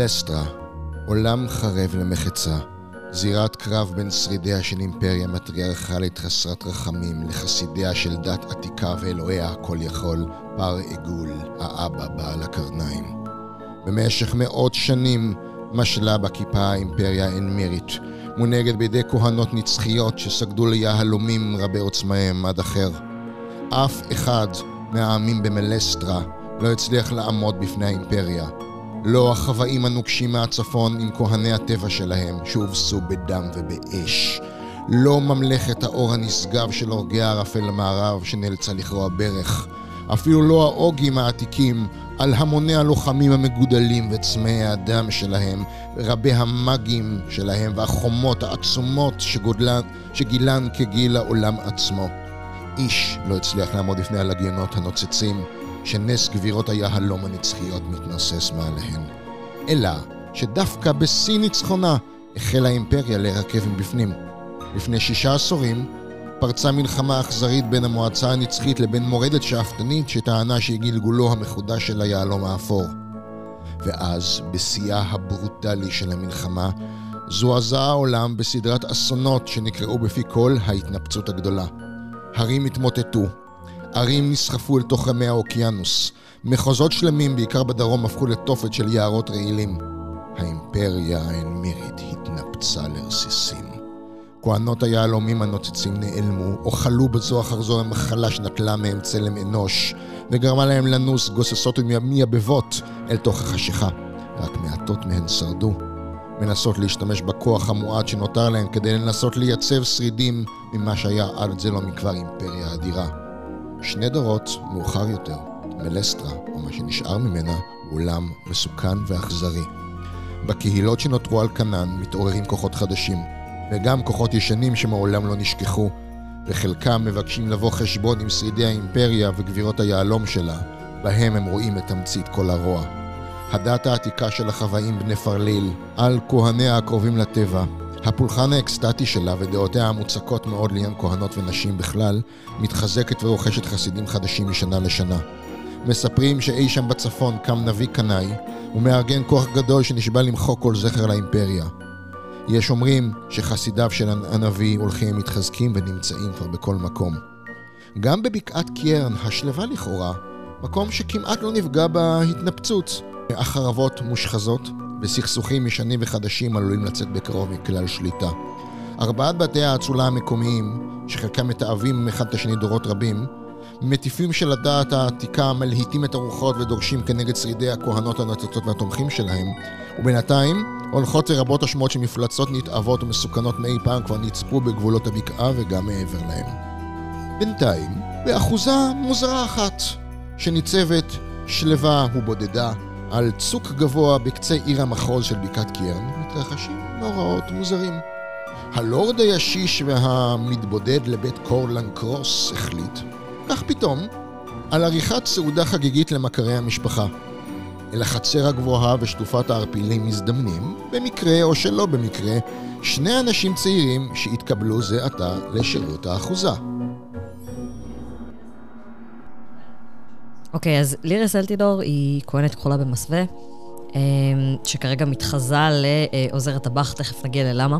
מלסטרה, עולם חרב למחצה, זירת קרב בין שרידיה של אימפריה מטריארכלית חסרת רחמים לחסידיה של דת עתיקה ואלוהיה הכל יכול, בר עיגול, האבא בעל הקרניים. במשך מאות שנים משלה בכיפה האימפריה האנמירית, מונהגת בידי כהנות נצחיות שסגדו ליהלומים רבי עוצמאיהם עד אחר. אף אחד מהעמים במלסטרה לא הצליח לעמוד בפני האימפריה. לא החוואים הנוקשים מהצפון עם כהני הטבע שלהם, שהובסו בדם ובאש. לא ממלכת האור הנשגב של הורגי הערפל המערב שנאלצה לכרוע ברך. אפילו לא האוגים העתיקים על המוני הלוחמים המגודלים וצמאי האדם שלהם, רבי המאגים שלהם והחומות העצומות שגודלן, שגילן כגיל העולם עצמו. איש לא הצליח לעמוד בפני הלגיונות הנוצצים שנס גבירות היהלום הנצחיות מתנוסס מעליהן. אלא שדווקא בשיא ניצחונה החלה האימפריה להירקב מבפנים. לפני שישה עשורים פרצה מלחמה אכזרית בין המועצה הנצחית לבין מורדת שאפתנית שטענה שהיא גלגולו המחודש של היהלום האפור. ואז, בשיאה הברוטלי של המלחמה, זועזע העולם בסדרת אסונות שנקראו בפי כל ההתנפצות הגדולה. הרים התמוטטו, ערים נסחפו אל תוך רמי האוקיינוס, מחוזות שלמים, בעיקר בדרום, הפכו לתופת של יערות רעילים. האימפריה האנמירית התנפצה לרסיסים. כהנות היהלומים הנוצצים נעלמו, או חלו בזו אחר זו המחלה שנטלה מהם צלם אנוש, וגרמה להם לנוס גוססות ומייבבות אל תוך החשיכה. רק מעטות מהן שרדו, מנסות להשתמש בכוח המועט שנותר להם כדי לנסות לייצב שרידים ממה שהיה עד זה לא מכבר אימפריה אדירה. שני דורות מאוחר יותר, מלסטרה, או מה שנשאר ממנה, הוא עולם מסוכן ואכזרי. בקהילות שנותרו על כנן מתעוררים כוחות חדשים, וגם כוחות ישנים שמעולם לא נשכחו, וחלקם מבקשים לבוא חשבון עם שרידי האימפריה וגבירות היהלום שלה, בהם הם רואים את תמצית כל הרוע. הדת העתיקה של החוואים בני פרליל, על כהניה הקרובים לטבע, הפולחן האקסטטי שלה ודעותיה המוצקות מאוד לעניין כהנות ונשים בכלל, מתחזקת ורוכשת חסידים חדשים משנה לשנה. מספרים שאי שם בצפון קם נביא קנאי, ומארגן כוח גדול שנשבע למחוק כל זכר לאימפריה. יש אומרים שחסידיו של הנביא הולכים ומתחזקים ונמצאים כבר בכל מקום. גם בבקעת קיירן, השלווה לכאורה, מקום שכמעט לא נפגע בהתנפצות, החרבות מושחזות, וסכסוכים ישנים וחדשים עלולים לצאת בקרוב מכלל שליטה. ארבעת בתי האצולה המקומיים, שחלקם מתעבים אחד את השני דורות רבים, מטיפים של הדעת העתיקה מלהיטים את הרוחות ודורשים כנגד שרידי הכהנות הנוצצות והתומכים שלהם, ובינתיים הולכות ורבות השמועות שמפלצות נתעבות ומסוכנות מאי פעם כבר נצפו בגבולות הבקעה וגם מעבר להם. בינתיים, באחוזה מוזרה אחת, שניצבת שלווה ובודדה על צוק גבוה בקצה עיר המחוז של בקעת קיירן מתרחשים מאורעות מוזרים. הלורד הישיש והמתבודד לבית קורלן קרוס החליט, כך פתאום, על עריכת סעודה חגיגית למכרי המשפחה. אל החצר הגבוהה ושטופת הערפילים מזדמנים, במקרה או שלא במקרה, שני אנשים צעירים שהתקבלו זה עתה לשירות האחוזה. אוקיי, okay, אז לירס אלטידור היא כהנת כחולה במסווה, אמ, שכרגע מתחזה לעוזרת הבח, תכף נגיע ללמה.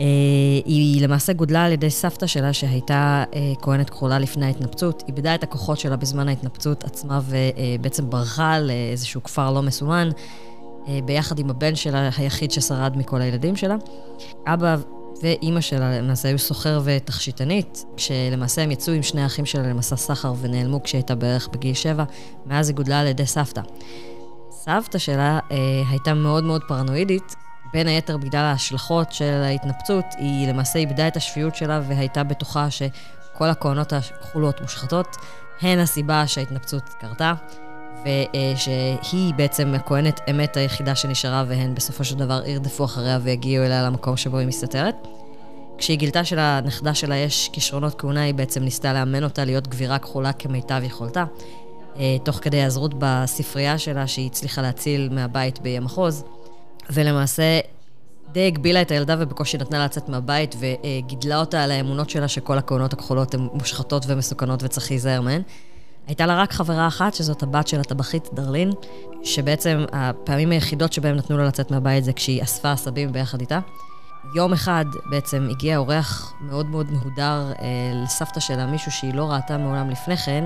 אה, היא למעשה גודלה על ידי סבתא שלה, שהייתה אה, כהנת כחולה לפני ההתנפצות. איבדה את הכוחות שלה בזמן ההתנפצות עצמה ובעצם ברחה לאיזשהו כפר לא מסומן, אה, ביחד עם הבן שלה, היחיד ששרד מכל הילדים שלה. אבא ואימא שלה למעשה היו סוחר ותכשיטנית, כשלמעשה הם יצאו עם שני האחים שלה למסע סחר ונעלמו כשהייתה בערך בגיל שבע, מאז היא גודלה על ידי סבתא. סבתא שלה אה, הייתה מאוד מאוד פרנואידית, בין היתר בגלל ההשלכות של ההתנפצות, היא למעשה איבדה את השפיות שלה והייתה בטוחה שכל הכהנות הכחולות מושחתות, הן הסיבה שההתנפצות קרתה. ושהיא בעצם הכהנת אמת היחידה שנשארה, והן בסופו של דבר ירדפו אחריה ויגיעו אליה למקום שבו היא מסתתרת. כשהיא גילתה שלנכדה שלה יש כישרונות כהונה, היא בעצם ניסתה לאמן אותה להיות גבירה כחולה כמיטב יכולתה. אה, תוך כדי היעזרות בספרייה שלה, שהיא הצליחה להציל מהבית באי המחוז, ולמעשה די הגבילה את הילדה ובקושי נתנה לה לצאת מהבית, וגידלה אותה על האמונות שלה שכל הכהונות הכחולות הן מושחתות ומסוכנות וצריך להיזהר מהן. הייתה לה רק חברה אחת, שזאת הבת של הטבחית דרלין, שבעצם הפעמים היחידות שבהם נתנו לה לצאת מהבית זה כשהיא אספה עשבים ביחד איתה. יום אחד בעצם הגיע אורח מאוד מאוד מהודר אה, לסבתא שלה, מישהו שהיא לא ראתה מעולם לפני כן.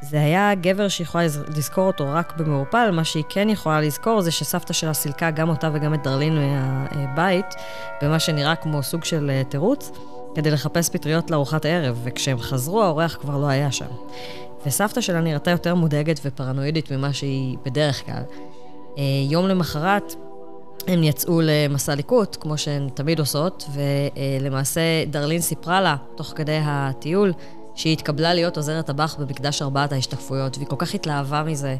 זה היה גבר שהיא יכולה לזכור אותו רק במעורפל, מה שהיא כן יכולה לזכור זה שסבתא שלה סילקה גם אותה וגם את דרלין מהבית, במה שנראה כמו סוג של אה, תירוץ, כדי לחפש פטריות לארוחת הערב, וכשהם חזרו האורח כבר לא היה שם. וסבתא שלה נראתה יותר מודאגת ופרנואידית ממה שהיא בדרך כלל. אה, יום למחרת הם יצאו למסע ליקוט, כמו שהן תמיד עושות, ולמעשה דרלין סיפרה לה, תוך כדי הטיול, שהיא התקבלה להיות עוזרת טבח במקדש ארבעת ההשתקפויות, והיא כל כך התלהבה מזה,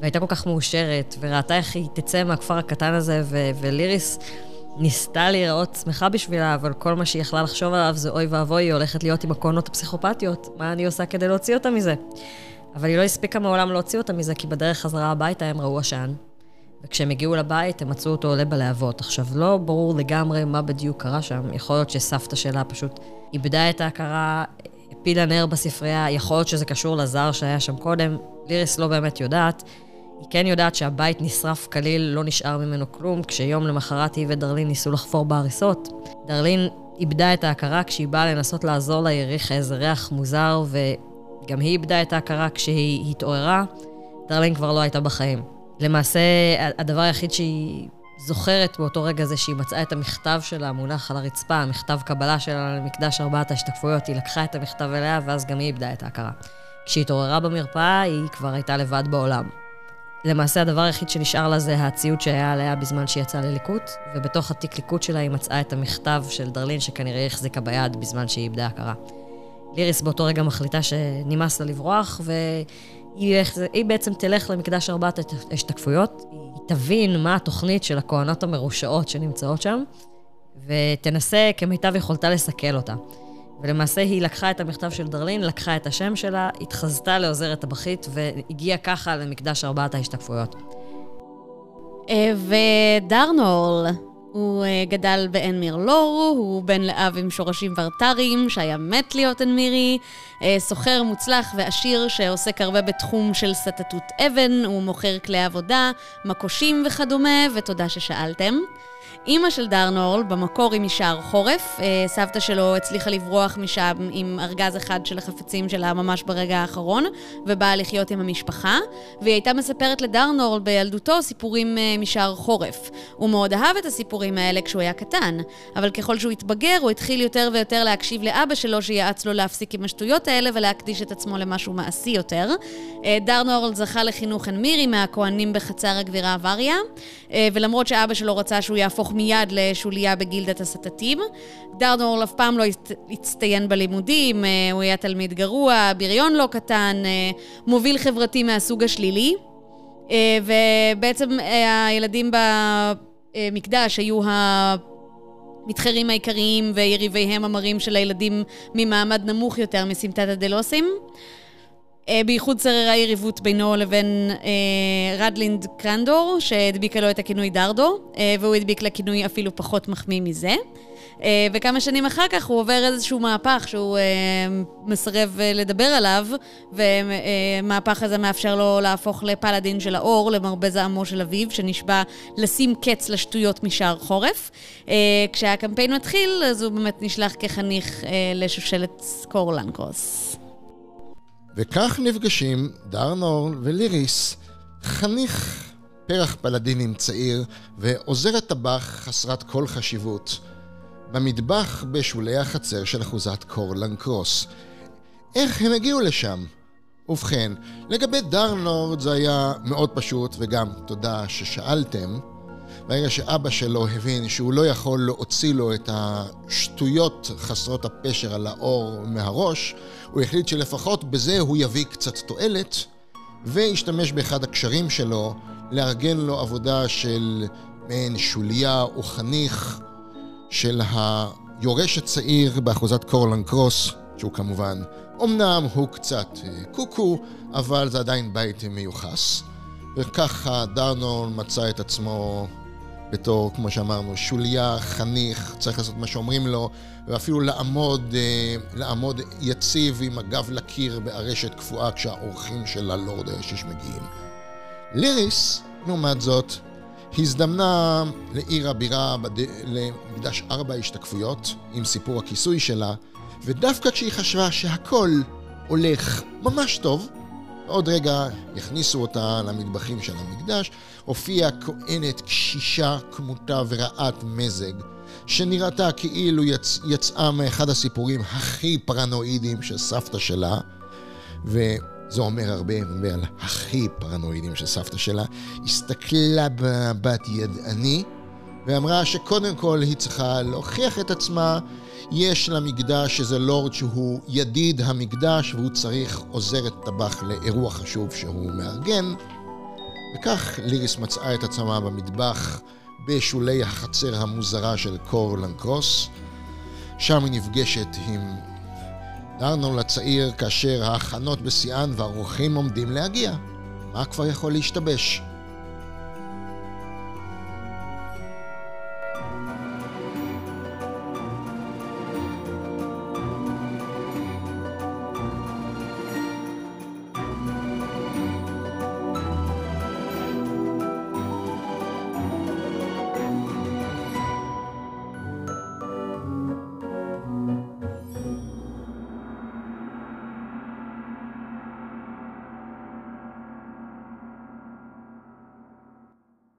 והייתה כל כך מאושרת, וראתה איך היא תצא מהכפר הקטן הזה, ו- וליריס ניסתה להיראות שמחה בשבילה, אבל כל מה שהיא יכלה לחשוב עליו זה אוי ואבוי, היא הולכת להיות עם הקונות הפסיכופתיות, מה אני עושה כדי להוציא אותה מזה? אבל היא לא הספיקה מעולם להוציא אותה מזה, כי בדרך חזרה הביתה הם ראו עשן. וכשהם הגיעו לבית, הם מצאו אותו עולה בלהבות. עכשיו, לא ברור לגמרי מה בדיוק קרה שם. יכול להיות שסבתא שלה פשוט איבדה את ההכרה, הפילה נר בספרייה, יכול להיות שזה קשור לזר שהיה שם קודם. ליריס לא באמת יודעת. היא כן יודעת שהבית נשרף כליל, לא נשאר ממנו כלום, כשיום למחרת היא ודרלין ניסו לחפור בהריסות. דרלין איבדה את ההכרה כשהיא באה לנסות לעזור לה, היא הריחה איזה ריח מוזר, וגם היא איבדה את ההכרה כשהיא התעוררה. דרלין כבר לא הייתה בחיים. למעשה, הדבר היחיד שהיא זוכרת באותו רגע זה שהיא מצאה את המכתב שלה מונח על הרצפה, המכתב קבלה שלה למקדש ארבעת ההשתקפויות. היא לקחה את המכתב אליה, ואז גם היא איבדה את ההכרה. כשהיא התעוררה במרפאה, היא כבר הייתה לבד בעולם. למעשה הדבר היחיד שנשאר לה זה הציוד שהיה עליה בזמן שהיא יצאה לליקוט, ובתוך התיק ליקוט שלה היא מצאה את המכתב של דרלין שכנראה החזיקה ביד בזמן שהיא איבדה הכרה. ליריס באותו רגע מחליטה שנמאס לה לברוח, והיא בעצם תלך למקדש ארבעת ההשתקפויות, היא תבין מה התוכנית של הכהנות המרושעות שנמצאות שם, ותנסה כמיטב יכולתה לסכל אותה. ולמעשה היא לקחה את המכתב של דרלין, לקחה את השם שלה, התחזתה לעוזרת טבחית, והגיעה ככה למקדש ארבעת ההשתקפויות. אה, ודרנול, הוא אה, גדל בעין מירלור, הוא בן לאב עם שורשים ורטריים, שהיה מת להיות אנמירי, אה, סוחר מוצלח ועשיר שעוסק הרבה בתחום של סטטות אבן, הוא מוכר כלי עבודה, מקושים וכדומה, ותודה ששאלתם. אימא של דרנורל, במקור היא משער חורף. אה, סבתא שלו הצליחה לברוח משם עם ארגז אחד של החפצים שלה ממש ברגע האחרון, ובאה לחיות עם המשפחה. והיא הייתה מספרת לדרנורל בילדותו סיפורים אה, משער חורף. הוא מאוד אהב את הסיפורים האלה כשהוא היה קטן, אבל ככל שהוא התבגר, הוא התחיל יותר ויותר להקשיב לאבא שלו, שיעץ לו להפסיק עם השטויות האלה ולהקדיש את עצמו למשהו מעשי יותר. אה, דרנורל זכה לחינוך אנמירי מהכוהנים בחצר הגבירה אבריה, ולמרות שאבא שלו רצה שהוא יהפוך מיד לשוליה בגילדת הסטטים. דרדורל אף פעם לא הצטיין בלימודים, אה, הוא היה תלמיד גרוע, בריון לא קטן, אה, מוביל חברתי מהסוג השלילי. אה, ובעצם הילדים במקדש היו המתחרים העיקריים ויריביהם המרים של הילדים ממעמד נמוך יותר מסמטת הדלוסים. אה, בייחוד שררה יריבות בינו לבין אה, רדלינד קרנדור, שהדביקה לו את הכינוי דרדו, אה, והוא הדביק לה כינוי אפילו פחות מחמיא מזה. אה, וכמה שנים אחר כך הוא עובר איזשהו מהפך שהוא אה, מסרב אה, לדבר עליו, ומהפך הזה מאפשר לו להפוך לפלאדין של האור, למרבה זעמו של אביו, שנשבע לשים קץ לשטויות משער חורף. אה, כשהקמפיין מתחיל, אז הוא באמת נשלח כחניך אה, לשושלת סקורלנקרוס. וכך נפגשים דרנור וליריס, חניך פרח פלדינים צעיר ועוזרת טבח חסרת כל חשיבות, במטבח בשולי החצר של אחוזת קורלן קרוס. איך הם הגיעו לשם? ובכן, לגבי דרנורד זה היה מאוד פשוט, וגם תודה ששאלתם. ברגע שאבא שלו הבין שהוא לא יכול להוציא לו את השטויות חסרות הפשר על האור מהראש, הוא החליט שלפחות בזה הוא יביא קצת תועלת, והשתמש באחד הקשרים שלו לארגן לו עבודה של מעין שוליה או חניך של היורש הצעיר באחוזת קורלן קרוס, שהוא כמובן, אמנם הוא קצת קוקו, אבל זה עדיין בית מיוחס. וככה דרנון מצא את עצמו בתור, כמו שאמרנו, שוליה, חניך, צריך לעשות מה שאומרים לו, ואפילו לעמוד, אה, לעמוד יציב עם הגב לקיר בארשת קפואה כשהאורחים של הלורד הישיש מגיעים. ליריס, לעומת זאת, הזדמנה לעיר הבירה בד... למקדש ארבע השתקפויות עם סיפור הכיסוי שלה, ודווקא כשהיא חשבה שהכל הולך ממש טוב, עוד רגע הכניסו אותה למטבחים של המקדש, הופיעה כהנת קשישה כמותה ורעת מזג, שנראתה כאילו יצ... יצאה מאחד הסיפורים הכי פרנואידיים של סבתא שלה, וזה אומר הרבה, על הכי פרנואידיים של סבתא שלה, הסתכלה במבט ידעני, ואמרה שקודם כל היא צריכה להוכיח את עצמה יש למקדש איזה לורד שהוא ידיד המקדש והוא צריך עוזרת טבח לאירוע חשוב שהוא מארגן. וכך ליריס מצאה את עצמה במטבח בשולי החצר המוזרה של קור לנקרוס. שם היא נפגשת עם דרנול הצעיר כאשר ההכנות בשיאן והאורחים עומדים להגיע. מה כבר יכול להשתבש?